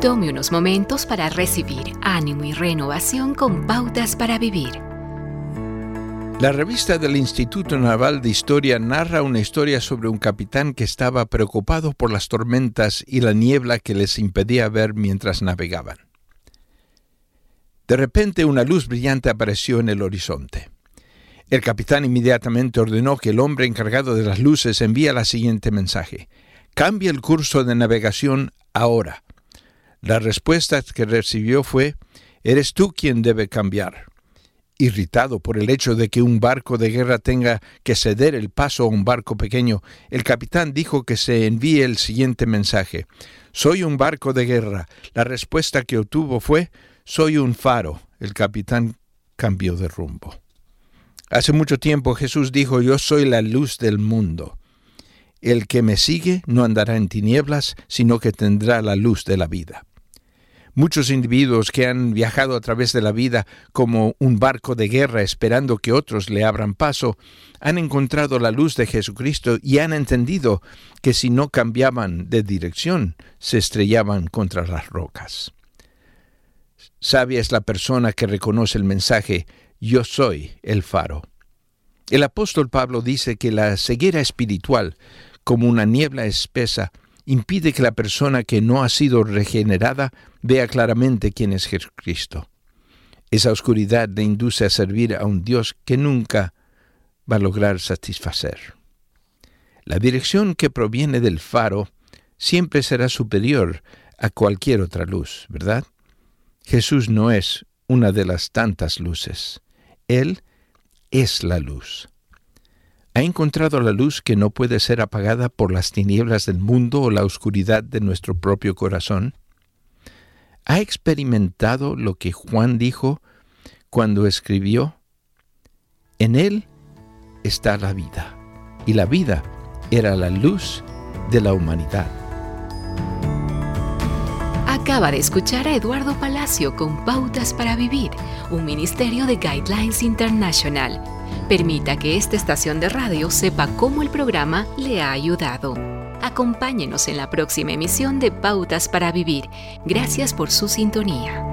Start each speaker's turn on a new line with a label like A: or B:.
A: Tome unos momentos para recibir ánimo y renovación con pautas para vivir.
B: La revista del Instituto Naval de Historia narra una historia sobre un capitán que estaba preocupado por las tormentas y la niebla que les impedía ver mientras navegaban. De repente una luz brillante apareció en el horizonte. El capitán inmediatamente ordenó que el hombre encargado de las luces envíe el siguiente mensaje. Cambie el curso de navegación ahora. La respuesta que recibió fue, Eres tú quien debe cambiar. Irritado por el hecho de que un barco de guerra tenga que ceder el paso a un barco pequeño, el capitán dijo que se envíe el siguiente mensaje. Soy un barco de guerra. La respuesta que obtuvo fue, Soy un faro. El capitán cambió de rumbo. Hace mucho tiempo Jesús dijo, Yo soy la luz del mundo. El que me sigue no andará en tinieblas, sino que tendrá la luz de la vida. Muchos individuos que han viajado a través de la vida como un barco de guerra esperando que otros le abran paso, han encontrado la luz de Jesucristo y han entendido que si no cambiaban de dirección, se estrellaban contra las rocas. Sabia es la persona que reconoce el mensaje, yo soy el faro. El apóstol Pablo dice que la ceguera espiritual, como una niebla espesa, impide que la persona que no ha sido regenerada vea claramente quién es Jesucristo. Esa oscuridad le induce a servir a un Dios que nunca va a lograr satisfacer. La dirección que proviene del faro siempre será superior a cualquier otra luz, ¿verdad? Jesús no es una de las tantas luces. Él es la luz. ¿Ha encontrado la luz que no puede ser apagada por las tinieblas del mundo o la oscuridad de nuestro propio corazón? ¿Ha experimentado lo que Juan dijo cuando escribió? En él está la vida, y la vida era la luz de la humanidad.
A: Acaba de escuchar a Eduardo Palacio con Pautas para Vivir, un ministerio de Guidelines International. Permita que esta estación de radio sepa cómo el programa le ha ayudado. Acompáñenos en la próxima emisión de Pautas para Vivir. Gracias por su sintonía.